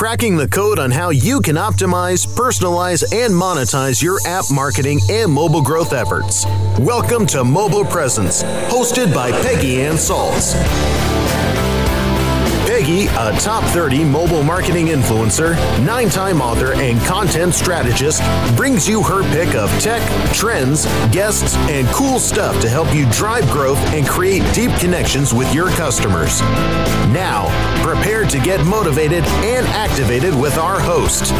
cracking the code on how you can optimize, personalize, and monetize your app marketing and mobile growth efforts. Welcome to Mobile Presence, hosted by Peggy Ann Salz. Peggy, a top 30 mobile marketing influencer, nine time author, and content strategist, brings you her pick of tech, trends, guests, and cool stuff to help you drive growth and create deep connections with your customers. Now, prepare to get motivated and activated with our host.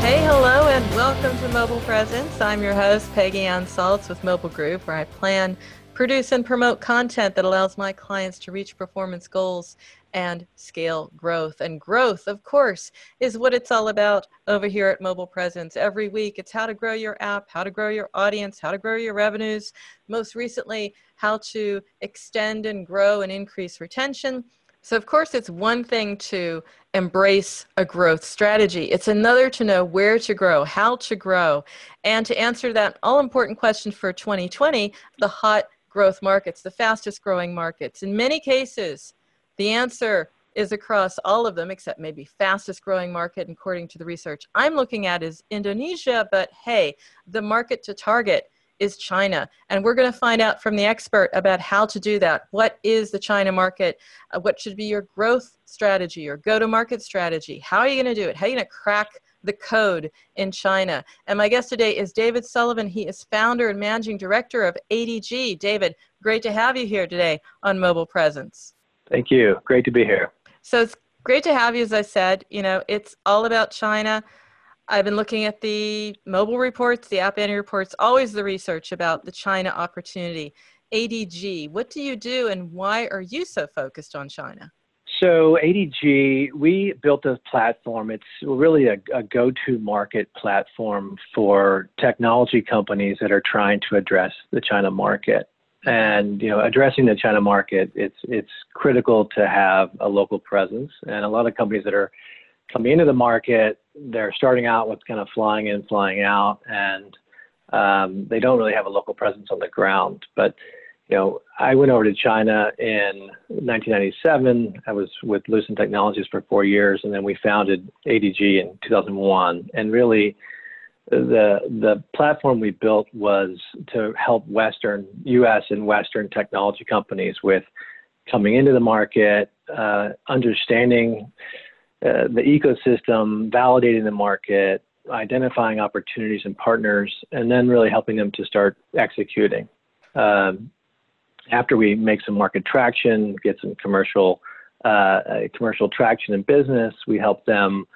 Hey, hello, and welcome to Mobile Presence. I'm your host, Peggy Ann Salz with Mobile Group, where I plan produce and promote content that allows my clients to reach performance goals and scale growth. And growth, of course, is what it's all about over here at Mobile Presence. Every week, it's how to grow your app, how to grow your audience, how to grow your revenues. Most recently, how to extend and grow and increase retention. So, of course, it's one thing to embrace a growth strategy. It's another to know where to grow, how to grow. And to answer that all important question for 2020, the hot growth markets, the fastest growing markets. In many cases, the answer is across all of them, except maybe fastest growing market, according to the research I'm looking at, is Indonesia. But hey, the market to target is China. And we're going to find out from the expert about how to do that. What is the China market? Uh, what should be your growth strategy or go to market strategy? How are you going to do it? How are you going to crack the code in China. And my guest today is David Sullivan. He is founder and managing director of ADG. David, great to have you here today on Mobile Presence. Thank you. Great to be here. So it's great to have you, as I said. You know, it's all about China. I've been looking at the mobile reports, the App Annie reports, always the research about the China opportunity. ADG, what do you do and why are you so focused on China? So ADG, we built a platform. It's really a, a, go-to market platform for technology companies that are trying to address the China market. And you know, addressing the China market, it's it's critical to have a local presence. And a lot of companies that are coming into the market, they're starting out with kind of flying in, flying out, and um, they don't really have a local presence on the ground. But you know, I went over to China in 1997. I was with Lucent Technologies for four years, and then we founded ADG in 2001. And really, the the platform we built was to help Western U.S. and Western technology companies with coming into the market, uh, understanding uh, the ecosystem, validating the market, identifying opportunities and partners, and then really helping them to start executing. Um, after we make some market traction, get some commercial uh, commercial traction in business, we help them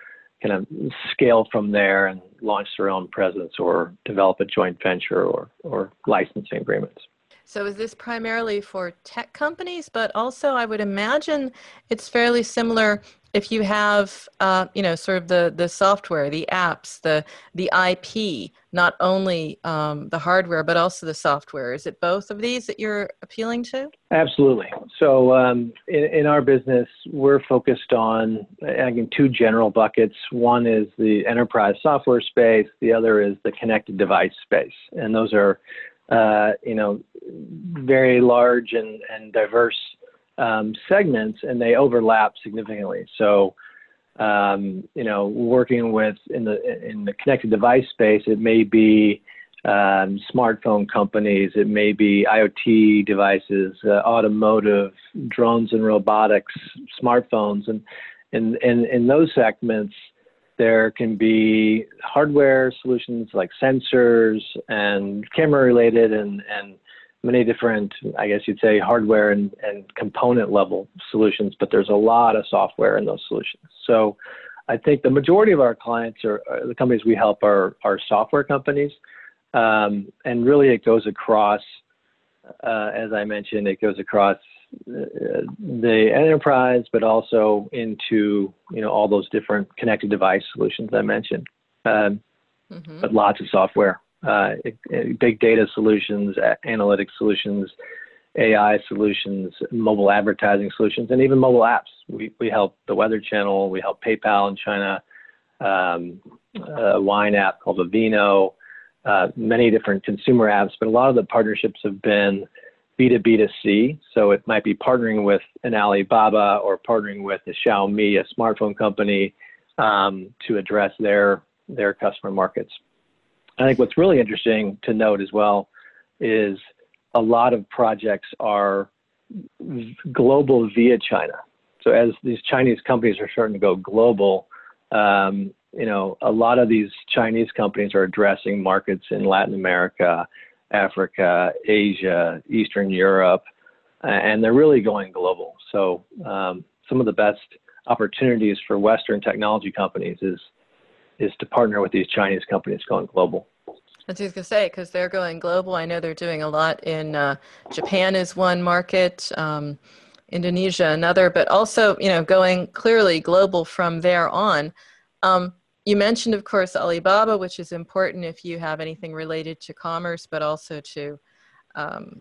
kind of scale from there and launch their own presence or develop a joint venture or, or licensing agreements. So is this primarily for tech companies, but also I would imagine it's fairly similar if you have, uh, you know, sort of the the software, the apps, the the IP, not only um, the hardware but also the software. Is it both of these that you're appealing to? Absolutely. So um, in, in, our business, we're focused on again two general buckets. One is the enterprise software space. The other is the connected device space, and those are, uh, you know, very large and and diverse um, segments and they overlap significantly. So, um, you know, working with in the in the connected device space, it may be um, smartphone companies, it may be IoT devices, uh, automotive, drones and robotics, smartphones, and in in in those segments. There can be hardware solutions like sensors and camera related and, and many different, I guess you'd say, hardware and, and component level solutions, but there's a lot of software in those solutions. So I think the majority of our clients are, are the companies we help are, are software companies. Um, and really it goes across, uh, as I mentioned, it goes across uh, the enterprise, but also into you know all those different connected device solutions I mentioned. Um, mm-hmm. But lots of software uh, big data solutions, analytic solutions, AI solutions, mobile advertising solutions, and even mobile apps. We, we help the Weather Channel, we help PayPal in China, um, a wine app called Vivino, uh, many different consumer apps, but a lot of the partnerships have been B2B2C. So it might be partnering with an Alibaba or partnering with a Xiaomi, a smartphone company, um, to address their their customer markets. I think what's really interesting to note as well is a lot of projects are global via China. So as these Chinese companies are starting to go global, um, you know, a lot of these Chinese companies are addressing markets in Latin America, Africa, Asia, Eastern Europe, and they're really going global. So um, some of the best opportunities for Western technology companies is is to partner with these Chinese companies going global. I was going to say because they're going global. I know they're doing a lot in uh, Japan is one market, um, Indonesia another, but also you know going clearly global from there on. Um, you mentioned, of course, Alibaba, which is important if you have anything related to commerce, but also to, um,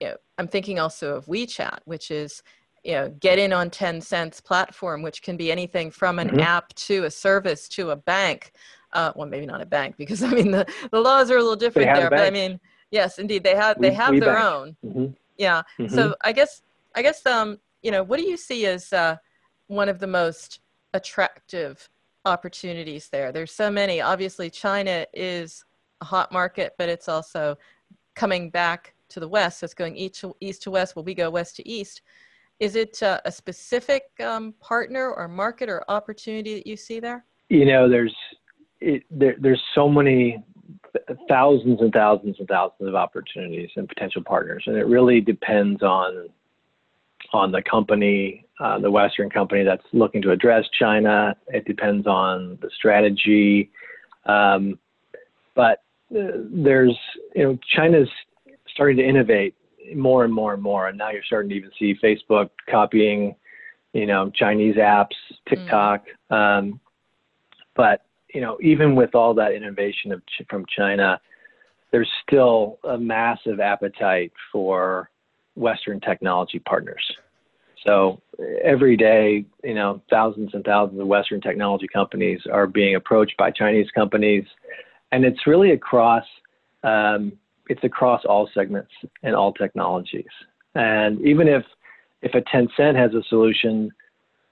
you know, I'm thinking also of WeChat, which is, you know, get in on Tencent's platform, which can be anything from an mm-hmm. app to a service to a bank. Uh, well, maybe not a bank because I mean the, the laws are a little different there, but I mean, yes, indeed, they have they have we their bank. own. Mm-hmm. Yeah. Mm-hmm. So I guess I guess um you know what do you see as uh, one of the most attractive opportunities there. There's so many. Obviously, China is a hot market, but it's also coming back to the west. So it's going east to, east to west. Well, we go west to east. Is it uh, a specific um, partner or market or opportunity that you see there? You know, there's it, there, there's so many thousands and thousands and thousands of opportunities and potential partners, and it really depends on on the company, uh, the Western company that's looking to address China. It depends on the strategy. Um, but uh, there's, you know, China's starting to innovate more and more and more. And now you're starting to even see Facebook copying, you know, Chinese apps, TikTok. Mm. Um, but, you know, even with all that innovation of, from China, there's still a massive appetite for Western technology partners. So every day, you know, thousands and thousands of Western technology companies are being approached by Chinese companies, and it's really across um, it's across all segments and all technologies. And even if if a Tencent has a solution,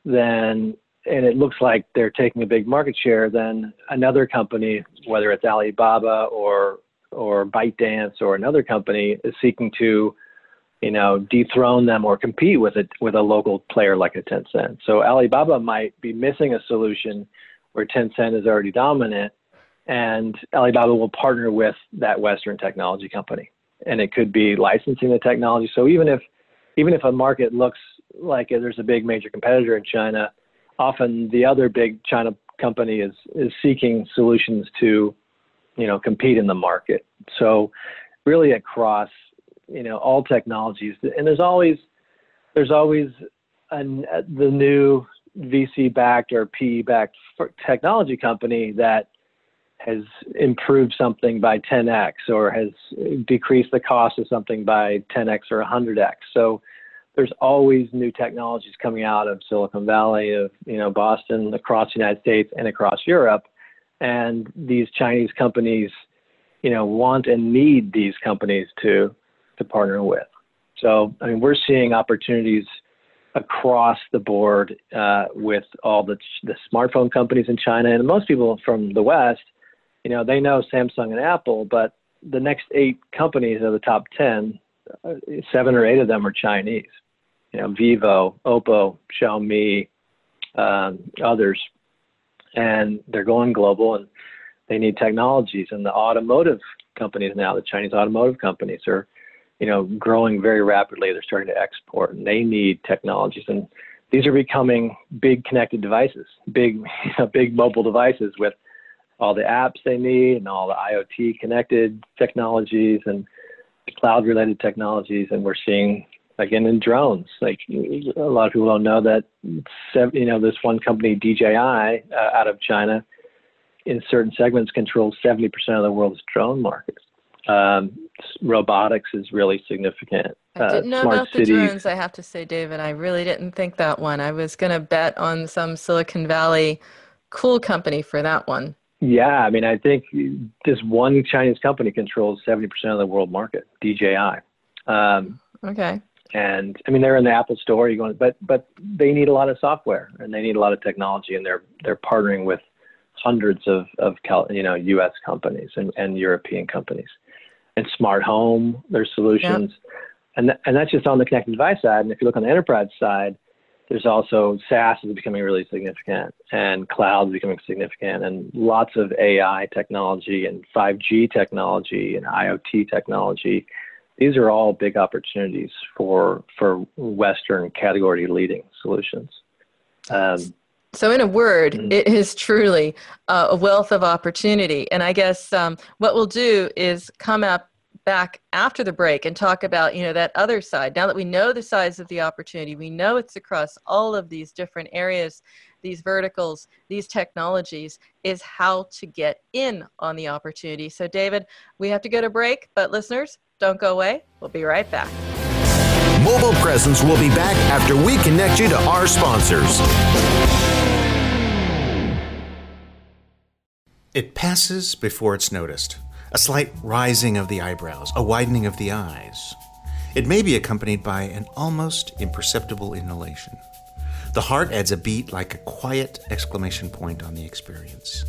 then and it looks like they're taking a big market share, then another company, whether it's Alibaba or or ByteDance or another company, is seeking to you know, dethrone them or compete with it with a local player like a Tencent. So Alibaba might be missing a solution where Tencent is already dominant, and Alibaba will partner with that Western technology company, and it could be licensing the technology. So even if even if a market looks like there's a big major competitor in China, often the other big China company is is seeking solutions to, you know, compete in the market. So really across you know all technologies and there's always there's always an, the new VC backed or PE backed technology company that has improved something by 10x or has decreased the cost of something by 10x or 100x. So there's always new technologies coming out of Silicon Valley, of you know Boston, across the United States and across Europe, and these Chinese companies, you know, want and need these companies to to partner with. So, I mean, we're seeing opportunities across the board uh, with all the, the smartphone companies in China. And most people from the West, you know, they know Samsung and Apple, but the next eight companies of the top 10, uh, seven or eight of them are Chinese. You know, Vivo, Oppo, Xiaomi, um, others. And they're going global and they need technologies. And the automotive companies now, the Chinese automotive companies, are you know, growing very rapidly. They're starting to export, and they need technologies. And these are becoming big connected devices, big, you know, big mobile devices with all the apps they need and all the IoT connected technologies and cloud-related technologies. And we're seeing again in drones. Like a lot of people don't know that, you know, this one company DJI uh, out of China, in certain segments, controls 70% of the world's drone market. Um, robotics is really significant. I uh, didn't know about cities. the drones. I have to say, David, I really didn't think that one. I was going to bet on some Silicon Valley cool company for that one. Yeah, I mean, I think this one Chinese company controls 70% of the world market, DJI. Um, Okay. And I mean, they're in the Apple Store. You going, but but they need a lot of software and they need a lot of technology, and they're they're partnering with hundreds of of you know U.S. companies and, and European companies. And smart home, there's solutions, yep. and th- and that's just on the connected device side. And if you look on the enterprise side, there's also SaaS is becoming really significant, and cloud is becoming significant, and lots of AI technology and 5G technology and IoT technology these are all big opportunities for for Western category leading solutions. Um, so, in a word, mm-hmm. it is truly a wealth of opportunity. And I guess um, what we'll do is come up back after the break and talk about you know that other side. Now that we know the size of the opportunity, we know it's across all of these different areas, these verticals, these technologies, is how to get in on the opportunity. So, David, we have to go to break, but listeners, don't go away. We'll be right back. Mobile Presence will be back after we connect you to our sponsors. It passes before it's noticed. A slight rising of the eyebrows, a widening of the eyes. It may be accompanied by an almost imperceptible inhalation. The heart adds a beat like a quiet exclamation point on the experience.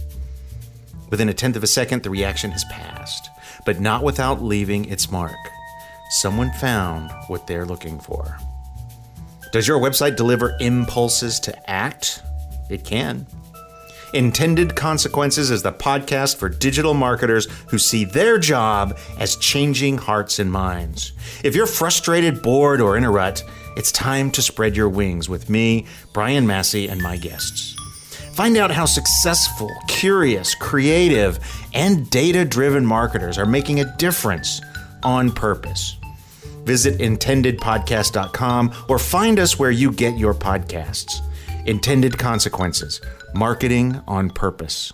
Within a tenth of a second, the reaction has passed but not without leaving its mark. Someone found what they're looking for. Does your website deliver impulses to act? It can. Intended Consequences is the podcast for digital marketers who see their job as changing hearts and minds. If you're frustrated, bored, or in a rut, it's time to spread your wings with me, Brian Massey, and my guests. Find out how successful, curious, creative, and data driven marketers are making a difference on purpose. Visit intendedpodcast.com or find us where you get your podcasts. Intended Consequences Marketing on Purpose.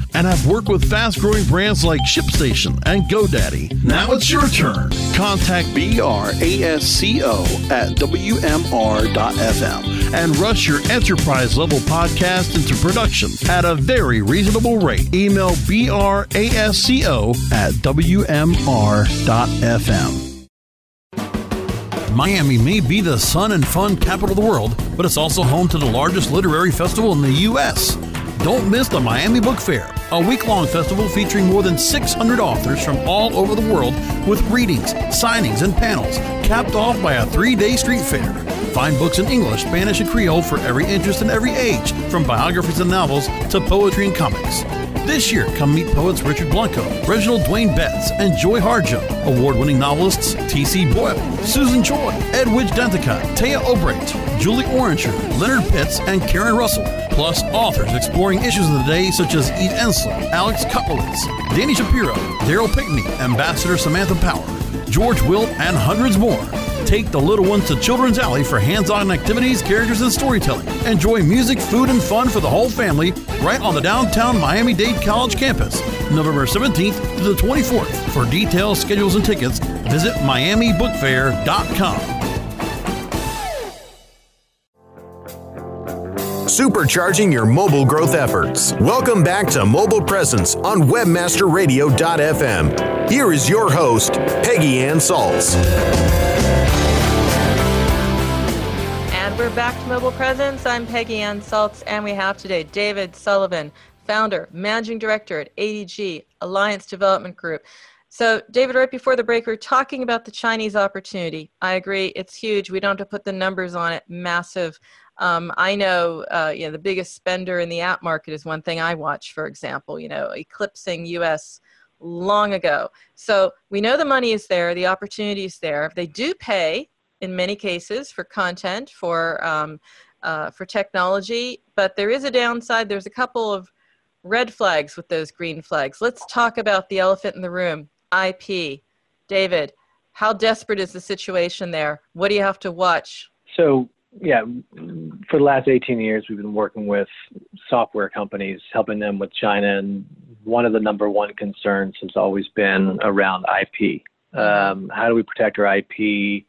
and have worked with fast growing brands like ShipStation and GoDaddy. Now it's your turn. Contact BRASCO at WMR.fm and rush your enterprise level podcast into production at a very reasonable rate. Email brasco at wmr.fm. Miami may be the sun and fun capital of the world, but it's also home to the largest literary festival in the U.S. Don't miss the Miami Book Fair, a week long festival featuring more than 600 authors from all over the world with readings, signings, and panels, capped off by a three day street fair. Find books in English, Spanish, and Creole for every interest and every age, from biographies and novels to poetry and comics. This year, come meet poets Richard Blanco, Reginald Dwayne Betts, and Joy Harjo, award winning novelists T.C. Boyle, Susan Choi, Edwidge Danticat, Téa Obreht, Julie Orringer, Leonard Pitts, and Karen Russell, plus authors exploring issues of the day such as Eve Ensler, Alex Kotlowitz, Danny Shapiro, Darryl Pinckney, Ambassador Samantha Power, George Will, and hundreds more. Take the little ones to Children's Alley for hands on activities, characters, and storytelling. Enjoy music, food, and fun for the whole family right on the downtown Miami Dade College campus, November 17th to the 24th. For details, schedules, and tickets, visit MiamiBookFair.com. supercharging your mobile growth efforts. Welcome back to Mobile Presence on WebmasterRadio.fm. Here is your host, Peggy Ann Salz. We're back to Mobile Presence. I'm Peggy Ann Salz, and we have today David Sullivan, founder, managing director at ADG Alliance Development Group. So, David, right before the break, we are talking about the Chinese opportunity. I agree, it's huge. We don't have to put the numbers on it, massive. Um, I know, uh, you know, the biggest spender in the app market is one thing I watch, for example, you know, eclipsing US long ago. So we know the money is there, the opportunity is there. If they do pay in many cases for content, for, um, uh, for technology, but there is a downside. There's a couple of red flags with those green flags. Let's talk about the elephant in the room IP. David, how desperate is the situation there? What do you have to watch? So, yeah, for the last 18 years, we've been working with software companies, helping them with China and one of the number one concerns has always been around IP. Um, how do we protect our IP?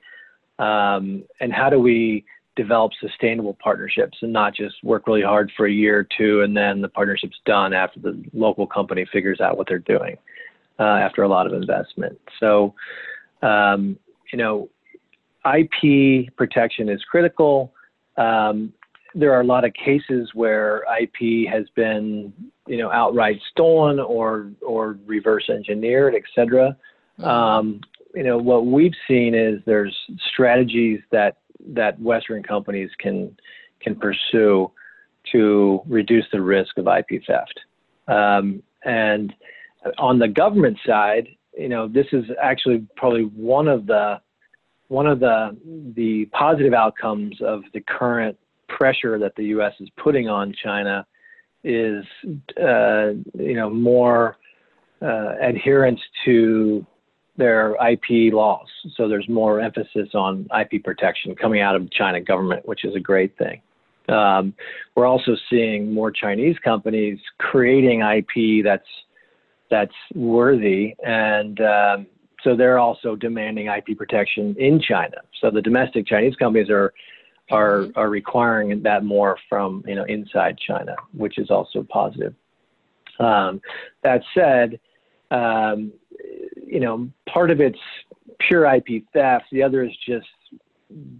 Um, and how do we develop sustainable partnerships and not just work really hard for a year or two and then the partnership's done after the local company figures out what they're doing uh, after a lot of investment. So, um, you know, IP protection is critical. Um, there are a lot of cases where IP has been, you know, outright stolen or or reverse engineered, et cetera. Mm-hmm. Um, you know, what we've seen is there's strategies that that Western companies can can pursue to reduce the risk of IP theft. Um, and on the government side, you know, this is actually probably one of the one of the the positive outcomes of the current pressure that the U.S. is putting on China is, uh, you know, more uh, adherence to their IP laws. So there's more emphasis on IP protection coming out of China government, which is a great thing. Um, we're also seeing more Chinese companies creating IP that's that's worthy, and um, so they're also demanding IP protection in China. So the domestic Chinese companies are are mm-hmm. are requiring that more from you know inside China, which is also positive. Um, that said, um, you know part of it's pure IP theft. The other is just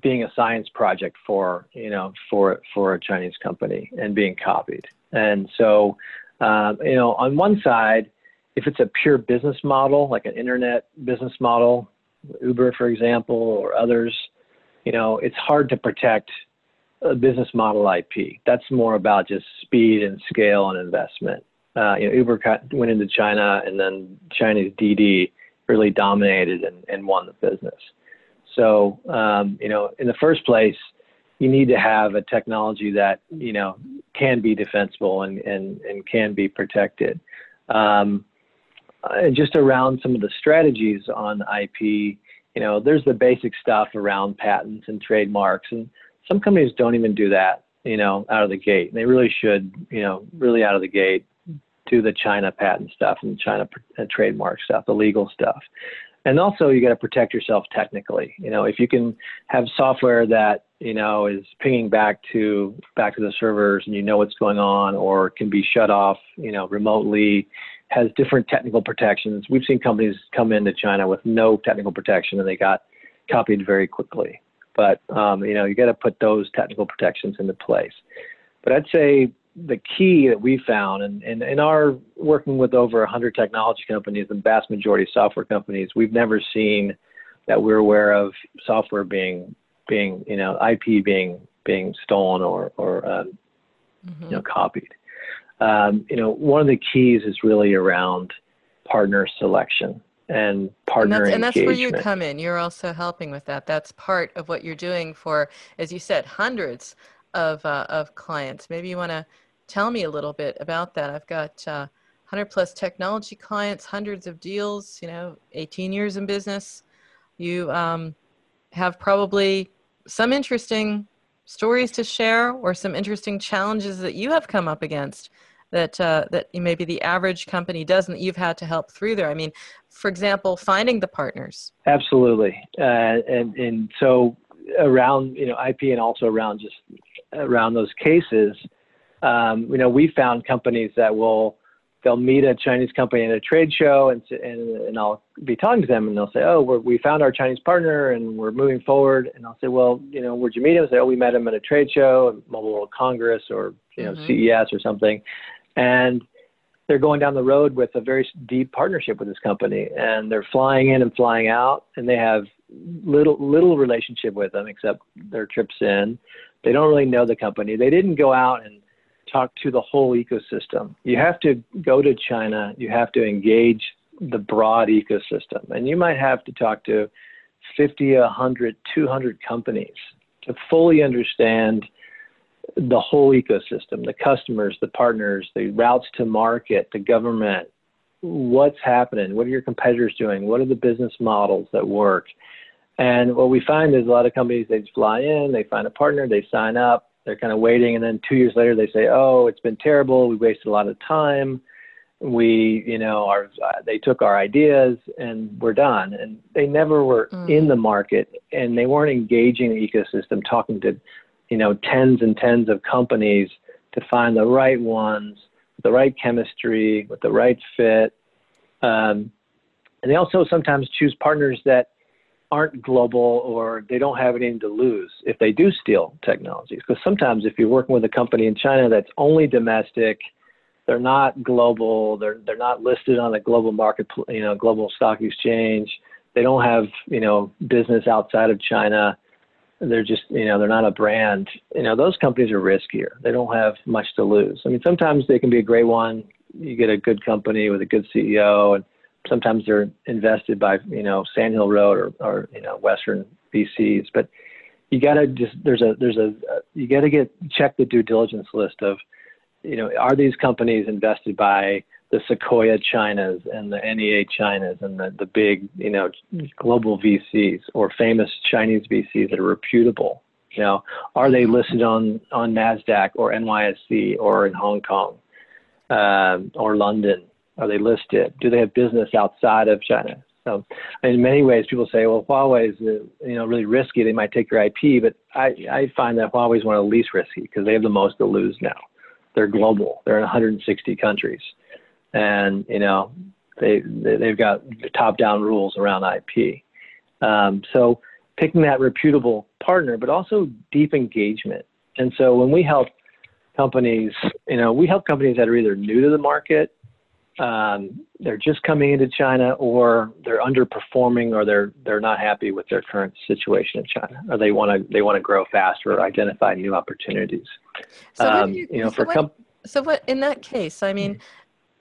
being a science project for you know for for a Chinese company and being copied. And so um, you know on one side, if it's a pure business model like an internet business model, Uber for example or others you know, it's hard to protect a business model IP. That's more about just speed and scale and investment. Uh, you know, Uber went into China, and then Chinese Didi really dominated and, and won the business. So, um, you know, in the first place, you need to have a technology that you know can be defensible and and, and can be protected. Um, and just around some of the strategies on IP, you know, there's the basic stuff around patents and trademarks, and some companies don't even do that, you know, out of the gate. And they really should, you know, really out of the gate do the China patent stuff and China uh, trademark stuff, the legal stuff. And also, you got to protect yourself technically. You know, if you can have software that you know is pinging back to back to the servers, and you know what's going on, or can be shut off, you know, remotely, has different technical protections. We've seen companies come into China with no technical protection and they got copied very quickly. But um, you know, you got to put those technical protections into place. But I'd say the key that we found, and in, in, in, our working with over 100 technology companies, the vast majority software companies, we've never seen that we're aware of software being being you know IP being being stolen or or um, mm-hmm. you know copied um, you know, one of the keys is really around partner selection and partner and that's, and that's where you come in. You're also helping with that. That's part of what you're doing for, as you said, hundreds of uh, of clients. Maybe you want to tell me a little bit about that. I've got uh, 100 plus technology clients, hundreds of deals. You know, 18 years in business. You um, have probably some interesting stories to share or some interesting challenges that you have come up against that uh, that maybe the average company doesn't you've had to help through there i mean for example finding the partners absolutely uh, and and so around you know ip and also around just around those cases um, you know we found companies that will they'll meet a Chinese company at a trade show, and and, and I'll be talking to them, and they'll say, "Oh, we're, we found our Chinese partner, and we're moving forward." And I'll say, "Well, you know, where'd you meet him?" say, "Oh, we met him at a trade show, Mobile World Congress, or you know, mm-hmm. CES or something." And they're going down the road with a very deep partnership with this company, and they're flying in and flying out, and they have little little relationship with them except their trips in. They don't really know the company. They didn't go out and talk to the whole ecosystem. You have to go to China, you have to engage the broad ecosystem, and you might have to talk to 50, 100, 200 companies to fully understand the whole ecosystem the customers, the partners, the routes to market, the government. What's happening? What are your competitors doing? What are the business models that work? And what we find is a lot of companies, they fly in, they find a partner, they sign up, they're kind of waiting, and then two years later they say, "Oh, it's been terrible. We wasted a lot of time." we, you know, our, uh, they took our ideas and we're done. And they never were mm. in the market and they weren't engaging the ecosystem, talking to, you know, tens and tens of companies to find the right ones, with the right chemistry, with the right fit. Um, and they also sometimes choose partners that aren't global or they don't have anything to lose if they do steal technologies. Because sometimes if you're working with a company in China that's only domestic, they're not global, they're they're not listed on a global market, you know, global stock exchange. They don't have you know business outside of China. They're just you know they're not a brand. You know those companies are riskier. They don't have much to lose. I mean sometimes they can be a great one. You get a good company with a good CEO and sometimes they're invested by you know Sand Hill Road or, or you know Western VCs, but you got to just there's a there's a you got to get check the due diligence list of you know are these companies invested by the Sequoia Chinas and the NEA Chinas and the, the big you know global VCs or famous Chinese VCs that are reputable. You know, are they listed on on Nasdaq or NYSE or in Hong Kong um, or London? Are they listed? Do they have business outside of China? So, in many ways, people say, "Well, Huawei is uh, you know really risky. They might take your IP," but I, I find that Huawei is one of the least risky because they have the most to lose now. They're global. They're in 160 countries, and you know they, they have got top-down rules around IP. Um, so, picking that reputable partner, but also deep engagement. And so, when we help companies, you know, we help companies that are either new to the market um, they're just coming into China, or they're underperforming, or they're they're not happy with their current situation in China, or they want to they want to grow faster or identify new opportunities. So um, you, you, know, so for what, com- so what in that case? I mean,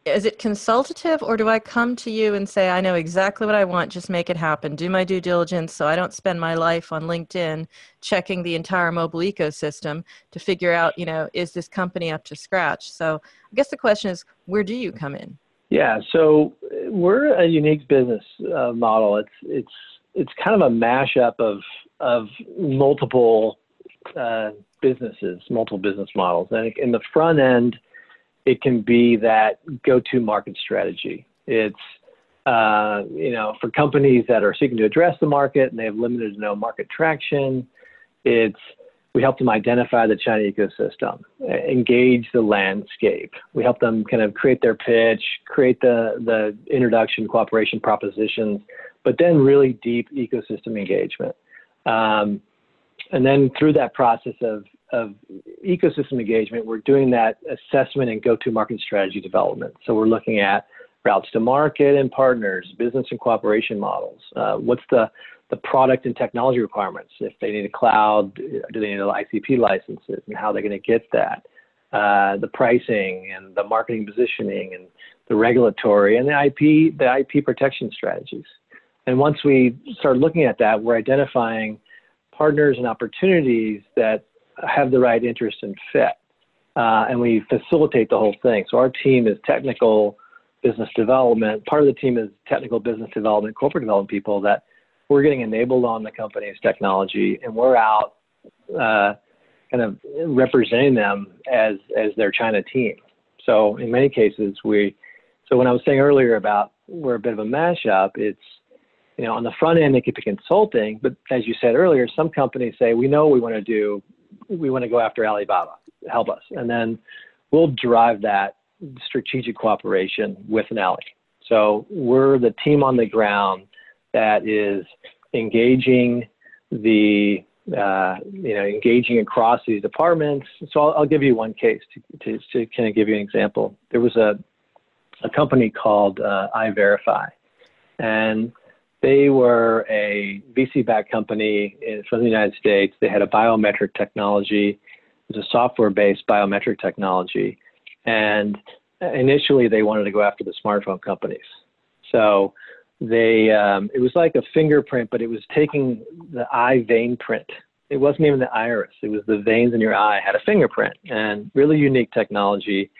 is it consultative, or do I come to you and say I know exactly what I want, just make it happen, do my due diligence, so I don't spend my life on LinkedIn checking the entire mobile ecosystem to figure out, you know, is this company up to scratch? So I guess the question is, where do you come in? Yeah, so we're a unique business uh, model. It's it's it's kind of a mashup of of multiple uh, businesses, multiple business models. And in the front end, it can be that go-to-market strategy. It's uh, you know for companies that are seeking to address the market and they have limited to no market traction. It's we help them identify the China ecosystem, engage the landscape. We help them kind of create their pitch, create the, the introduction cooperation propositions, but then really deep ecosystem engagement. Um, and then through that process of, of ecosystem engagement, we're doing that assessment and go to market strategy development. So we're looking at routes to market and partners, business and cooperation models. Uh, what's the the product and technology requirements. If they need a cloud, do they need ICP licenses, and how they're going to get that? Uh, the pricing and the marketing positioning and the regulatory and the IP, the IP protection strategies. And once we start looking at that, we're identifying partners and opportunities that have the right interest and fit. Uh, and we facilitate the whole thing. So our team is technical business development. Part of the team is technical business development, corporate development people that we're getting enabled on the company's technology, and we're out uh, kind of representing them as as their China team. So in many cases, we. So when I was saying earlier about we're a bit of a mashup, it's you know on the front end it could be consulting, but as you said earlier, some companies say we know we want to do, we want to go after Alibaba, help us, and then we'll drive that strategic cooperation with an ally. So we're the team on the ground that is engaging the uh, you know engaging across these departments. So I'll, I'll give you one case to, to, to, kind of give you an example. There was a a company called uh, EyeVerify, and they were a VC-backed company from the United States. They had a biometric technology. It was a software-based biometric technology, and initially they wanted to go after the smartphone companies. So they um, it was like a fingerprint, but it was taking the eye vein print. It wasn't even the iris; it was the veins in your eye had a fingerprint, and really unique technology.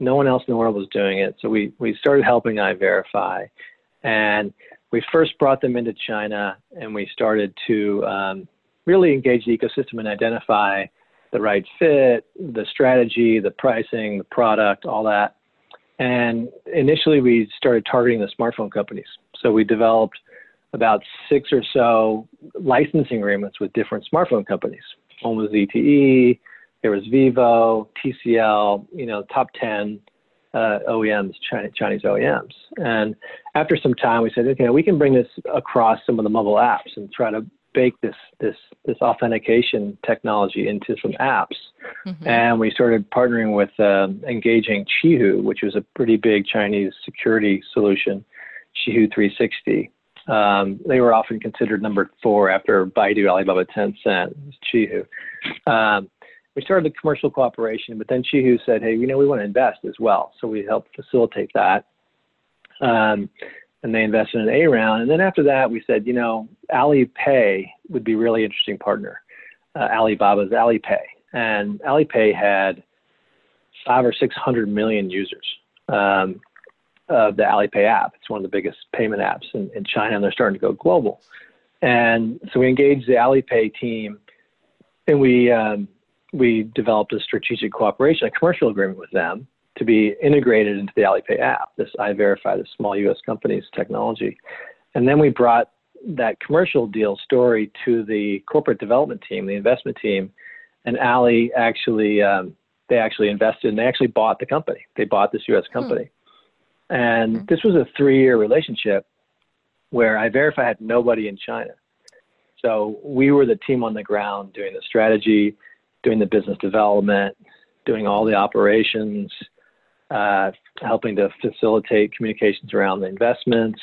No one else in the world was doing it, so we we started helping EyeVerify, and we first brought them into China, and we started to um, really engage the ecosystem and identify the right fit, the strategy, the pricing, the product, all that. And initially, we started targeting the smartphone companies. So we developed about six or so licensing agreements with different smartphone companies. One was ZTE, there was Vivo, TCL, you know, top 10 uh, OEMs, Chinese OEMs. And after some time, we said, okay, we can bring this across some of the mobile apps and try to bake this this this authentication technology into some apps. Mm-hmm. And we started partnering with uh, engaging Qihoo, which was a pretty big Chinese security solution, Qihoo 360. Um, they were often considered number four after Baidu, Alibaba, Tencent, Qihoo. Um, we started the commercial cooperation, but then Qihoo said, hey, you know, we want to invest as well. So we helped facilitate that. Um, and they invested in A round. And then after that, we said, you know, Alipay would be really interesting partner. Uh, Alibaba's Alipay. And Alipay had five or 600 million users um, of the Alipay app. It's one of the biggest payment apps in, in China, and they're starting to go global. And so we engaged the Alipay team, and we um, we developed a strategic cooperation, a commercial agreement with them to be integrated into the Alipay app, this EyeVerify, the small U.S. company's technology. And then we brought that commercial deal story to the corporate development team, the investment team, and Ali actually um, they actually invested and they actually bought the company. They bought this U.S. Hmm. company, hmm. and this was a three-year relationship where EyeVerify had nobody in China. So we were the team on the ground doing the strategy, doing the business development, doing all the operations, uh, helping to facilitate communications around the investments,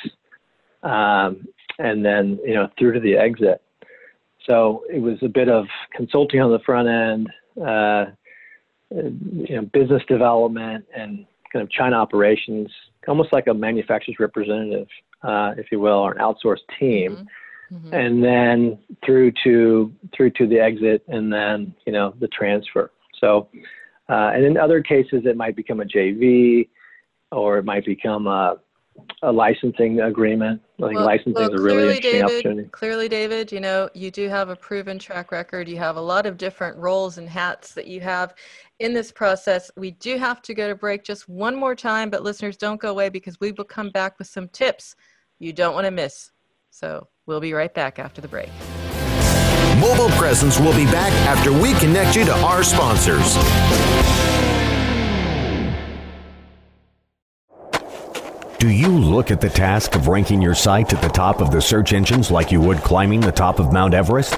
um, and then you know through to the exit. So it was a bit of consulting on the front end, uh, you know, business development, and kind of China operations, almost like a manufacturer's representative, uh, if you will, or an outsourced team. Mm-hmm. Mm-hmm. and then through to through to the exit, and then you know the transfer. So uh, and in other cases, it might become a JV or it might become a, a licensing agreement. I think well, licensing well, is a really interesting David, opportunity. Clearly, David, you know, you do have a proven track record. You have a lot of different roles and hats that you have in this process. We do have to go to break just one more time, but listeners, don't go away because we will come back with some tips you don't want to miss. So we'll be right back after the break. Mobile Presence will be back after we connect you to our sponsors. Do you look at the task of ranking your site at the top of the search engines like you would climbing the top of Mount Everest?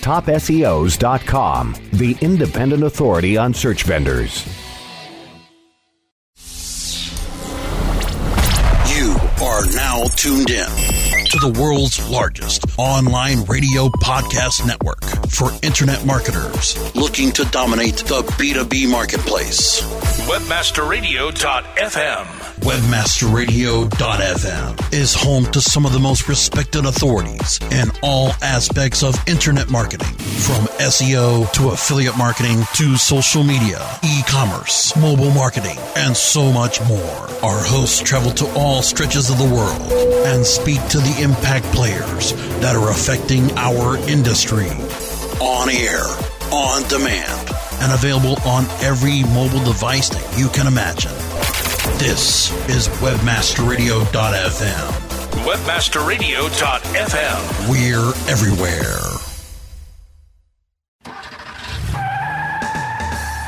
TopSEOs.com, the independent authority on search vendors. You are now tuned in to the world's largest online radio podcast network for internet marketers looking to dominate the B2B marketplace. Webmasterradio.fm Webmasterradio.fm is home to some of the most respected authorities in all aspects of internet marketing, from SEO to affiliate marketing to social media, e commerce, mobile marketing, and so much more. Our hosts travel to all stretches of the world and speak to the impact players that are affecting our industry. On air, on demand, and available on every mobile device that you can imagine. This is WebmasterRadio.fm. WebmasterRadio.fm. We're everywhere.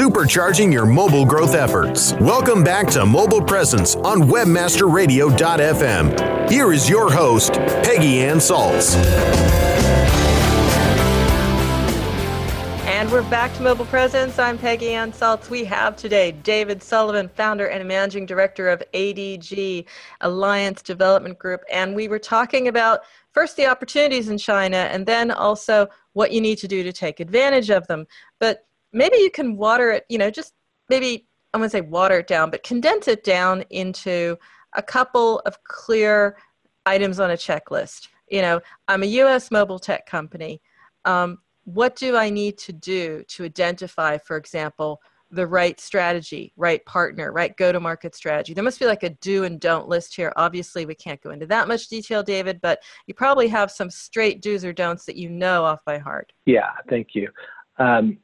supercharging your mobile growth efforts. Welcome back to Mobile Presence on WebmasterRadio.fm. Here is your host, Peggy Ann Salz. And we're back to Mobile Presence. I'm Peggy Ann Salz. We have today David Sullivan, founder and managing director of ADG Alliance Development Group. And we were talking about first the opportunities in China and then also what you need to do to take advantage of them. But maybe you can water it, you know, just maybe I'm going to say water it down, but condense it down into a couple of clear items on a checklist. You know, I'm a US mobile tech company. Um, what do I need to do to identify, for example, the right strategy, right partner, right go to market strategy? There must be like a do and don't list here. Obviously, we can't go into that much detail, David, but you probably have some straight do's or don'ts that you know off by heart. Yeah, thank you. Um,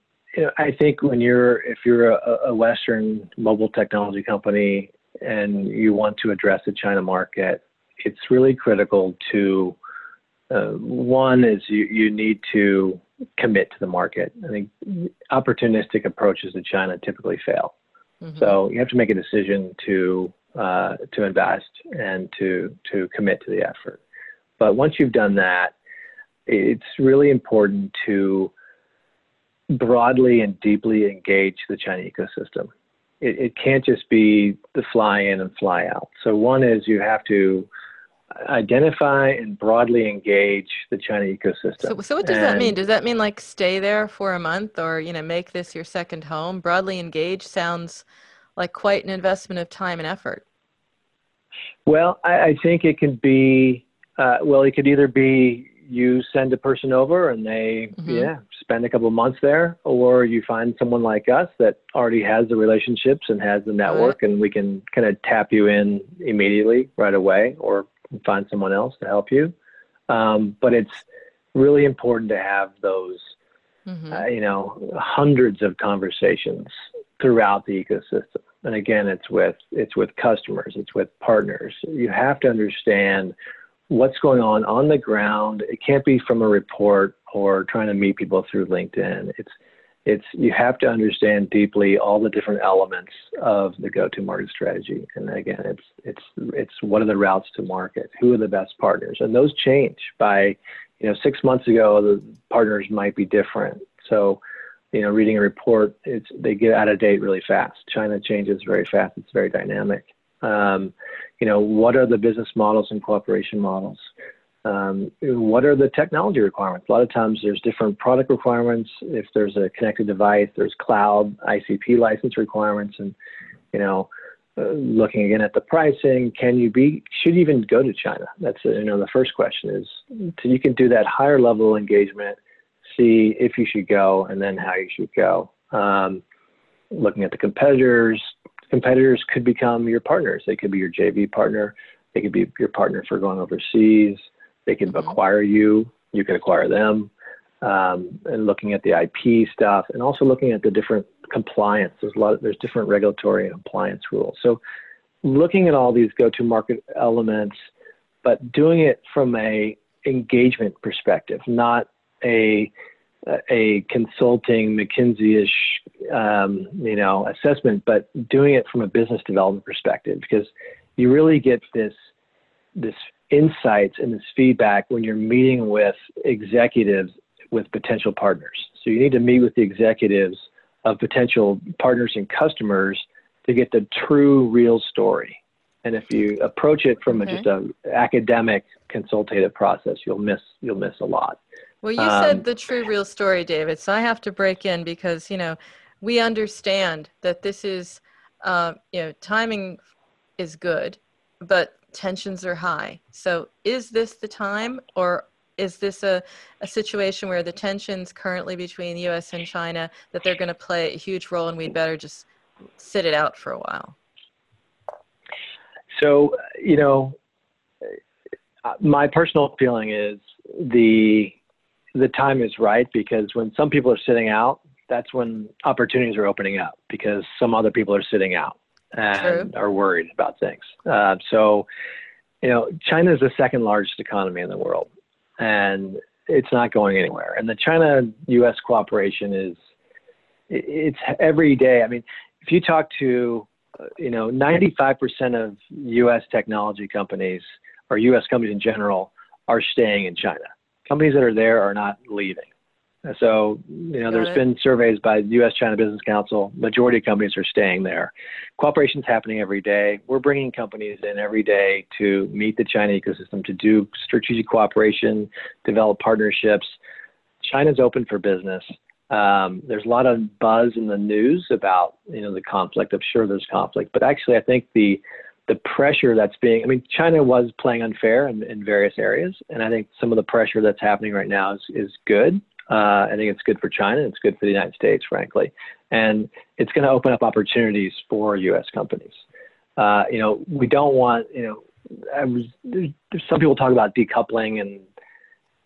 I think when you're, if you're a, a Western mobile technology company and you want to address the China market, it's really critical to uh, one is you, you need to commit to the market. I think opportunistic approaches to China typically fail. Mm-hmm. So you have to make a decision to uh, to invest and to to commit to the effort. But once you've done that, it's really important to broadly and deeply engage the China ecosystem. It, it can't just be the fly in and fly out. So one is you have to identify and broadly engage the China ecosystem. So, so what does and, that mean? Does that mean like stay there for a month or, you know, make this your second home? Broadly engage sounds like quite an investment of time and effort. Well, I, I think it can be, uh, well, it could either be you send a person over and they, mm-hmm. yeah, spend a couple of months there, or you find someone like us that already has the relationships and has the network, right. and we can kind of tap you in immediately right away, or find someone else to help you. Um, but it's really important to have those, mm-hmm. uh, you know, hundreds of conversations throughout the ecosystem. And again, it's with it's with customers, it's with partners. You have to understand what's going on on the ground. It can't be from a report or trying to meet people through LinkedIn. It's it's you have to understand deeply all the different elements of the go-to-market strategy. And again, it's it's it's what are the routes to market? Who are the best partners? And those change by, you know, six months ago the partners might be different. So, you know, reading a report, it's they get out of date really fast. China changes very fast. It's very dynamic. Um, you know, what are the business models and cooperation models? um, what are the technology requirements? A lot of times there's different product requirements. If there's a connected device, there's cloud ICP license requirements, and you know, uh, looking again at the pricing, can you be? Should you even go to China? That's you know the first question is. So you can do that higher level engagement, see if you should go, and then how you should go. Um, looking at the competitors, competitors could become your partners. They could be your JV partner. They could be your partner for going overseas. They can mm-hmm. acquire you, you can acquire them, um, and looking at the IP stuff, and also looking at the different compliance. There's a lot. Of, there's different regulatory and compliance rules. So, looking at all these go-to-market elements, but doing it from a engagement perspective, not a a consulting McKinsey-ish, um, you know, assessment, but doing it from a business development perspective, because you really get this this insights and this feedback when you're meeting with executives with potential partners. So you need to meet with the executives of potential partners and customers to get the true, real story. And if you approach it from okay. a, just a academic consultative process, you'll miss you'll miss a lot. Well, you um, said the true, real story, David. So I have to break in because you know we understand that this is uh, you know timing is good, but tensions are high. So is this the time or is this a, a situation where the tensions currently between the US and China that they're going to play a huge role and we'd better just sit it out for a while? So, you know, my personal feeling is the the time is right because when some people are sitting out, that's when opportunities are opening up because some other people are sitting out and True. are worried about things. Uh, so, you know, China is the second largest economy in the world, and it's not going anywhere. And the China-U.S. cooperation is it's every day. I mean, if you talk to, uh, you know, 95% of U.S. technology companies or U.S. companies in general are staying in China. Companies that are there are not leaving. So, you know, Got there's it. been surveys by the U.S. China Business Council. Majority of companies are staying there. Cooperation is happening every day. We're bringing companies in every day to meet the China ecosystem, to do strategic cooperation, develop partnerships. China's open for business. Um, there's a lot of buzz in the news about, you know, the conflict. I'm sure there's conflict, but actually, I think the the pressure that's being, I mean, China was playing unfair in, in various areas, and I think some of the pressure that's happening right now is is good. Uh, I think it's good for China. It's good for the United States, frankly, and it's going to open up opportunities for U.S. companies. Uh, you know, we don't want. You know, was, there's, there's some people talk about decoupling, and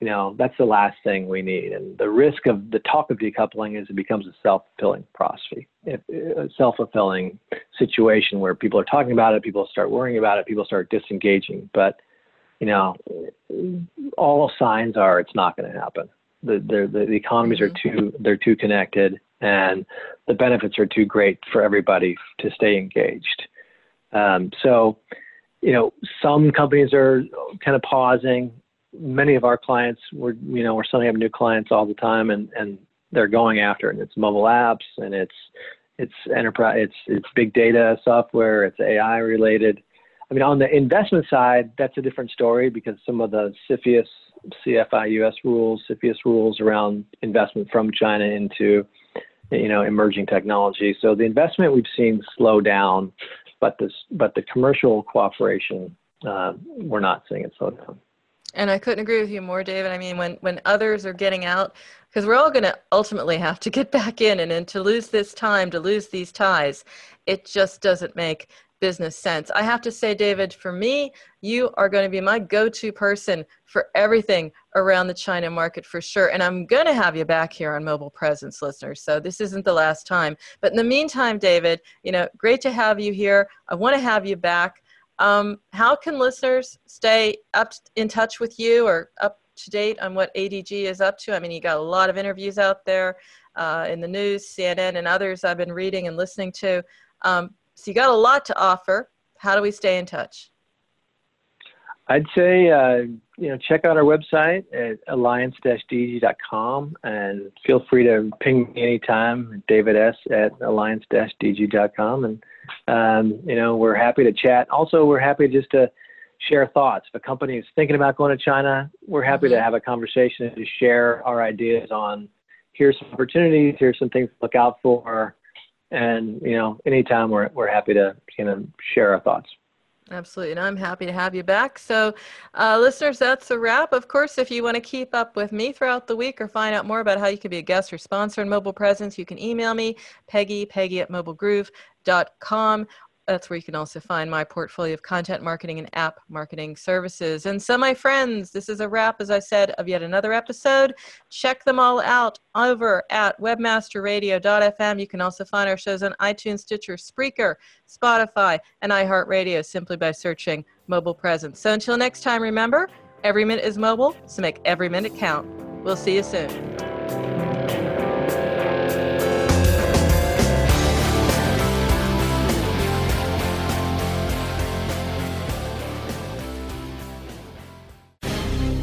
you know, that's the last thing we need. And the risk of the talk of decoupling is it becomes a self-fulfilling prophecy, a self-fulfilling situation where people are talking about it, people start worrying about it, people start disengaging. But you know, all signs are it's not going to happen the, the, the economies are mm-hmm. too they're too connected and the benefits are too great for everybody to stay engaged. Um, so, you know, some companies are kind of pausing. Many of our clients, we're you know we're signing up new clients all the time, and and they're going after it. And it's mobile apps, and it's it's enterprise, it's it's big data software, it's AI related. I mean, on the investment side, that's a different story because some of the CFIUS CFIUS rules, CFIUS rules around investment from China into, you know, emerging technology. So the investment we've seen slow down, but this, but the commercial cooperation, uh, we're not seeing it slow down. And I couldn't agree with you more, David. I mean, when when others are getting out, because we're all going to ultimately have to get back in, and, and to lose this time, to lose these ties, it just doesn't make business sense. I have to say, David, for me, you are going to be my go to person for everything around the China market for sure. And I'm going to have you back here on Mobile Presence, listeners. So this isn't the last time. But in the meantime, David, you know, great to have you here. I want to have you back. Um, how can listeners stay up in touch with you or up to date on what ADG is up to? I mean, you got a lot of interviews out there uh, in the news, CNN, and others I've been reading and listening to. Um, so you got a lot to offer. How do we stay in touch? I'd say, uh, you know, check out our website at alliance-dg.com and feel free to ping me anytime, David S. at alliance-dg.com. And, um, you know, we're happy to chat. Also, we're happy just to share thoughts. If a company is thinking about going to China, we're happy mm-hmm. to have a conversation and to share our ideas on here's some opportunities, here's some things to look out for, and you know anytime we're, we're happy to you know, share our thoughts Absolutely. And I'm happy to have you back. So, uh, listeners, that's a wrap. Of course, if you want to keep up with me throughout the week or find out more about how you can be a guest or sponsor in Mobile Presence, you can email me, Peggy, Peggy at mobilegroove.com. That's where you can also find my portfolio of content marketing and app marketing services. And so, my friends, this is a wrap, as I said, of yet another episode. Check them all out over at webmasterradio.fm. You can also find our shows on iTunes, Stitcher, Spreaker, Spotify, and iHeartRadio simply by searching Mobile Presence. So, until next time, remember, every minute is mobile, so make every minute count. We'll see you soon.